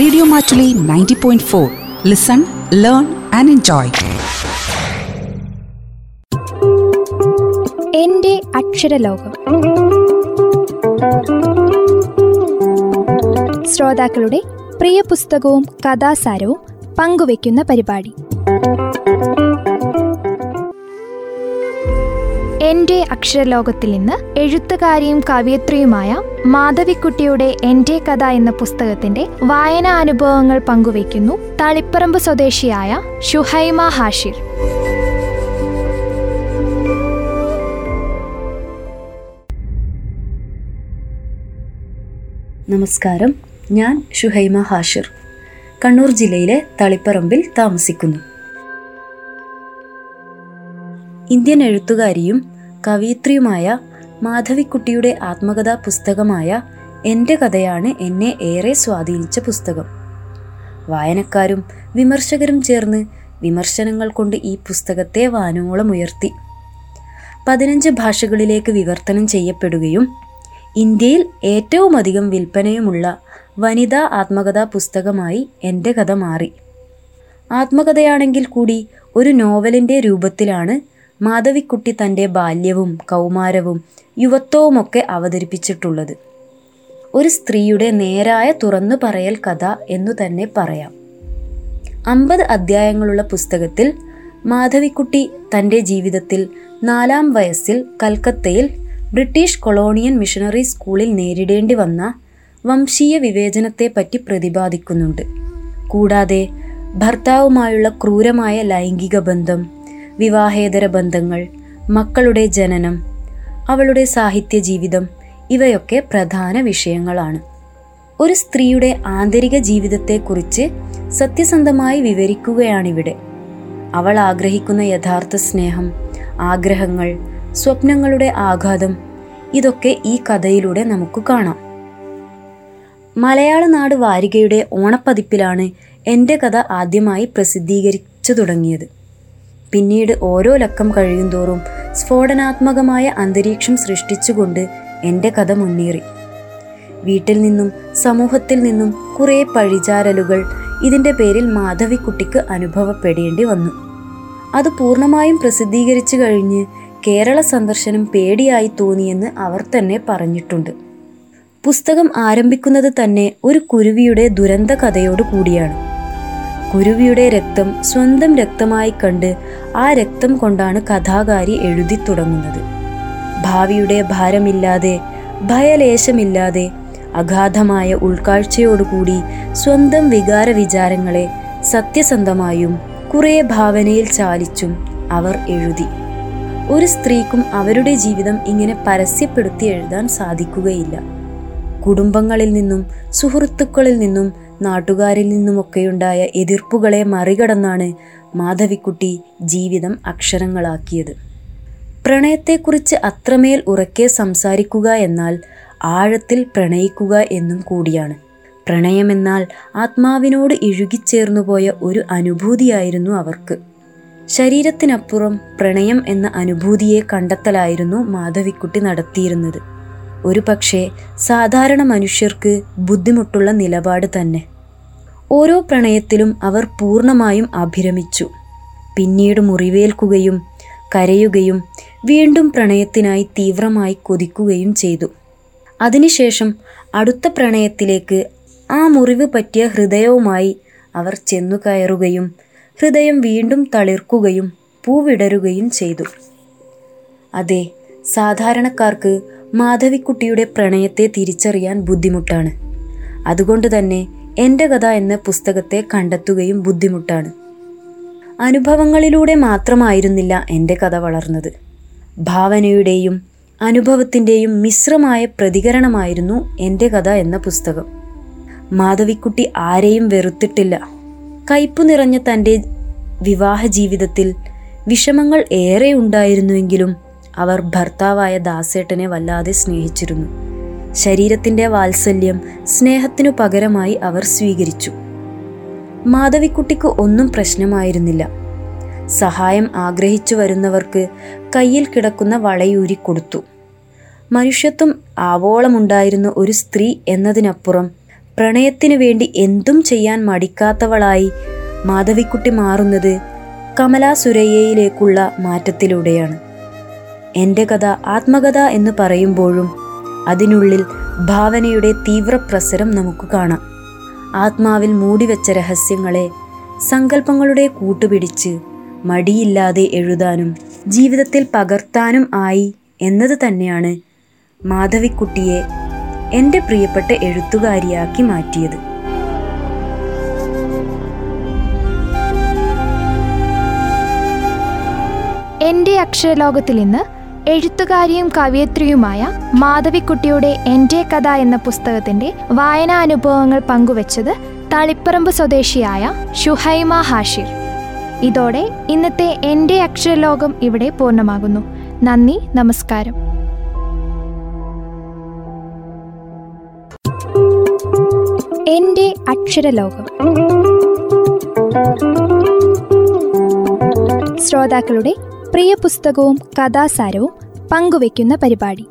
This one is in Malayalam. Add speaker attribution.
Speaker 1: Radio Mattoli ninety point four listen learn and enjoy
Speaker 2: എന്റെ അക്ഷരലോകം. ശ്രോതാക്കളുടെ പ്രിയ പുസ്തകവും കഥാസാരവും പങ്കുവയ്ക്കുന്ന പരിപാടി. എന്റെ അക്ഷരലോകത്തിൽ നിന്ന് എഴുത്തുകാരിയും കവിയത്രിയുമായ മാധവിക്കുട്ടിയുടെ എന്റെ കഥ എന്ന പുസ്തകത്തിന്റെ വായനാ അനുഭവങ്ങൾ പങ്കുവയ്ക്കുന്നു തളിപ്പറമ്പ് സ്വദേശിയായ ഷുഹൈമ ഹാഷിർ.
Speaker 3: നമസ്കാരം. ഞാൻ ഷുഹൈമ ഹാഷിർ. കണ്ണൂർ ജില്ലയിലെ തളിപ്പറമ്പിൽ താമസിക്കുന്നു. ഇന്ത്യൻ എഴുത്തുകാരിയും കവയിത്രിയുമായ മാധവിക്കുട്ടിയുടെ ആത്മകഥാ പുസ്തകമായ എന്റെ കഥയാണ് എന്നെ ഏറെ സ്വാധീനിച്ച പുസ്തകം. വായനക്കാരും വിമർശകരും ചേർന്ന് വിമർശനങ്ങൾ കൊണ്ട് ഈ പുസ്തകത്തെ വാനോളം ഉയർത്തി. പതിനഞ്ച് ഭാഷകളിലേക്ക് വിവർത്തനം ചെയ്യപ്പെടുകയും ഇന്ത്യയിൽ ഏറ്റവും അധികം വിൽപ്പനയുമുള്ള വനിതാ ആത്മകഥാ പുസ്തകമായി എന്റെ കഥ മാറി. ആത്മകഥയാണെങ്കിൽ കൂടി ഒരു നോവലിന്റെ രൂപത്തിലാണ് മാധവിക്കുട്ടി തന്റെ ബാല്യവും കൗമാരവും യുവത്വവുമൊക്കെ അവതരിപ്പിച്ചിട്ടുള്ളത്. ഒരു സ്ത്രീയുടെ നേരായ തുറന്നു പറയൽ കഥ എന്നു തന്നെ പറയാം. അമ്പത് അധ്യായങ്ങളുള്ള പുസ്തകത്തിൽ മാധവിക്കുട്ടി തന്റെ ജീവിതത്തിൽ നാലാം വയസ്സിൽ കൽക്കത്തയിൽ ബ്രിട്ടീഷ് കൊളോണിയൻ മിഷണറി സ്കൂളിൽ നേരിടേണ്ടി വന്ന വംശീയ വിവേചനത്തെപ്പറ്റി പ്രതിപാദിക്കുന്നുണ്ട്. കൂടാതെ ഭർത്താവുമായുള്ള ക്രൂരമായ ലൈംഗിക ബന്ധം വിവാഹേതര ബന്ധങ്ങൾ മക്കളുടെ ജനനം അവളുടെ സാഹിത്യ ജീവിതം ഇവയൊക്കെ പ്രധാന വിഷയങ്ങളാണ്. ഒരു സ്ത്രീയുടെ ആന്തരിക ജീവിതത്തെക്കുറിച്ച് സത്യസന്ധമായി വിവരിക്കുകയാണിവിടെ. അവൾ ആഗ്രഹിക്കുന്ന യഥാർത്ഥ സ്നേഹം ആഗ്രഹങ്ങൾ സ്വപ്നങ്ങളുടെ ആഘാതം ഇതൊക്കെ ഈ കഥയിലൂടെ നമുക്ക് കാണാം. മലയാള നാട് വാരികയുടെ ഓണപ്പതിപ്പിലാണ് എന്റെ കഥ ആദ്യമായി പ്രസിദ്ധീകരിച്ചു തുടങ്ങിയത്. പിന്നീട് ഓരോ ലക്കം കഴിയും തോറും സ്ഫോടനാത്മകമായ അന്തരീക്ഷം സൃഷ്ടിച്ചുകൊണ്ട് എന്റെ കഥ മുന്നേറി. വീട്ടിൽ നിന്നും സമൂഹത്തിൽ നിന്നും കുറേ പഴിചാരലുകൾ ഇതിന്റെ പേരിൽ മാധവിക്കുട്ടിക്ക് അനുഭവപ്പെടേണ്ടി വന്നു. അത് പൂർണമായും പ്രസിദ്ധീകരിച്ചു കഴിഞ്ഞ് കേരള സന്ദർശനം പേടിയായി തോന്നിയെന്ന് അവർ തന്നെ പറഞ്ഞിട്ടുണ്ട്. പുസ്തകം ആരംഭിക്കുന്നത് തന്നെ ഒരു കുരുവിയുടെ ദുരന്ത കഥയോട് കൂടിയാണ്. കുരുവിയുടെ രക്തം സ്വന്തം രക്തമായി കണ്ട് ആ രക്തം കൊണ്ടാണ് കഥാകാരി എഴുതി തുടങ്ങുന്നത്. ഭാവിയുടെ ഭാരമില്ലാതെ ഭയലേശമില്ലാതെ അഗാധമായ ഉൾക്കാഴ്ചയോടുകൂടി സ്വന്തം വികാര വിചാരങ്ങളെ സത്യസന്ധമായും കുറേ ഭാവനയിൽ ചാലിച്ചും അവർ എഴുതി. ഒരു സ്ത്രീക്കും അവരുടെ ജീവിതം ഇങ്ങനെ പരസ്യപ്പെടുത്തി എഴുതാൻ സാധിക്കുകയില്ല. കുടുംബങ്ങളിൽ നിന്നും സുഹൃത്തുക്കളിൽ നിന്നും നാട്ടുകാരിൽ നിന്നുമൊക്കെയുണ്ടായ എതിർപ്പുകളെ മറികടന്നാണ് മാധവിക്കുട്ടി ജീവിതം അക്ഷരങ്ങളാക്കിയത്. പ്രണയത്തെക്കുറിച്ച് അത്രമേൽ ഉറക്കെ സംസാരിക്കുക എന്നാൽ ആഴത്തിൽ പ്രണയിക്കുക എന്നും കൂടിയാണ്. പ്രണയമെന്നാൽ ആത്മാവിനോട് ഇഴുകിച്ചേർന്നുപോയ ഒരു അനുഭൂതിയായിരുന്നു അവർക്ക്. ശരീരത്തിനപ്പുറം പ്രണയം എന്ന അനുഭൂതിയെ കണ്ടെത്തലായിരുന്നു മാധവിക്കുട്ടി നടത്തിയിരുന്നത്. ഒരു പക്ഷേ സാധാരണ മനുഷ്യർക്ക് ബുദ്ധിമുട്ടുള്ള നിലപാട് തന്നെ. ഓരോ പ്രണയത്തിലും അവർ പൂർണമായും അഭിരമിച്ചു. പിന്നീട് മുറിവേൽക്കുകയും കരയുകയും വീണ്ടും പ്രണയത്തിനായി തീവ്രമായി കൊതിക്കുകയും ചെയ്തു. അതിനുശേഷം അടുത്ത പ്രണയത്തിലേക്ക് ആ മുറിവ് പറ്റിയ ഹൃദയവുമായി അവർ ചെന്നു കയറുകയും ഹൃദയം വീണ്ടും തളിർക്കുകയും പൂവിടരുകയും ചെയ്തു. അതെ സാധാരണക്കാർക്ക് മാധവിക്കുട്ടിയുടെ പ്രണയത്തെ തിരിച്ചറിയാൻ ബുദ്ധിമുട്ടാണ്. അതുകൊണ്ട് തന്നെ എന്റെ കഥ എന്ന പുസ്തകത്തെ കണ്ടെത്തുകയും ബുദ്ധിമുട്ടാണ്. അനുഭവങ്ങളിലൂടെ മാത്രമായിരുന്നില്ല എന്റെ കഥ വളർന്നത്. ഭാവനയുടെയും അനുഭവത്തിന്റെയും മിശ്രമായ പ്രതികരണമായിരുന്നു എന്റെ കഥ എന്ന പുസ്തകം. മാധവിക്കുട്ടി ആരെയും വെറുത്തിട്ടില്ല. കയ്പു നിറഞ്ഞ തന്റെ വിവാഹ ജീവിതത്തിൽ വിഷമങ്ങൾ ഏറെ ഉണ്ടായിരുന്നുവെങ്കിലും അവർ ഭർത്താവായ ദാസേട്ടനെ വല്ലാതെ സ്നേഹിച്ചിരുന്നു. ശരീരത്തിന്റെ വാത്സല്യം സ്നേഹത്തിനു പകരമായി അവർ സ്വീകരിച്ചു. മാധവിക്കുട്ടിക്ക് ഒന്നും പ്രശ്നമായിരുന്നില്ല. സഹായം ആഗ്രഹിച്ചു വരുന്നവർക്ക് കയ്യിൽ കിടക്കുന്ന വളയൂരി കൊടുത്തു. മനുഷ്യത്വം ആവോളമുണ്ടായിരുന്ന ഒരു സ്ത്രീ എന്നതിനപ്പുറം പ്രണയത്തിനു വേണ്ടി എന്തും ചെയ്യാൻ മടിക്കാത്തവളായി മാധവിക്കുട്ടി മാറുന്നത് കമലാ സുരയ്യയിലേക്കുള്ള മാറ്റത്തിലൂടെയാണ്. എന്റെ കഥ ആത്മകഥ എന്ന് പറയുമ്പോഴും അതിനുള്ളിൽ ഭാവനയുടെ തീവ്രപ്രസരം നമുക്ക് കാണാം. ആത്മാവിൽ മൂടിവെച്ച രഹസ്യങ്ങളെ സങ്കല്പങ്ങളുടെ കൂട്ടുപിടിച്ച് മടിയില്ലാതെ എഴുതാനും ജീവിതത്തിൽ പകർത്താനും ആയി എന്നത് തന്നെയാണ് മാധവിക്കുട്ടിയെ എന്റെ പ്രിയപ്പെട്ട എഴുത്തുകാരിയാക്കി മാറ്റിയത്.
Speaker 2: എന്റെ അക്ഷരലോകത്തിൽ ഇന്ന് എഴുത്തുകാരിയും കവിയത്രിയുമായ മാധവിക്കുട്ടിയുടെ എന്റെ കഥ എന്ന പുസ്തകത്തിന്റെ വായനാനുഭവങ്ങൾ പങ്കുവച്ചത് തളിപ്പറമ്പ് സ്വദേശിയായ ഷുഹൈമ ഹാഷിർ. ഇതോടെ ഇന്നത്തെ എന്റെ അക്ഷരലോകം ഇവിടെ പൂർണമാകുന്നു. നന്ദി നമസ്കാരം. എന്റെ അക്ഷരലോകം. ശ്രോതാക്കളുടെ പ്രിയ പുസ്തകവും കഥാസാരവും പങ്കുവയ്ക്കുന്ന പരിപാടി.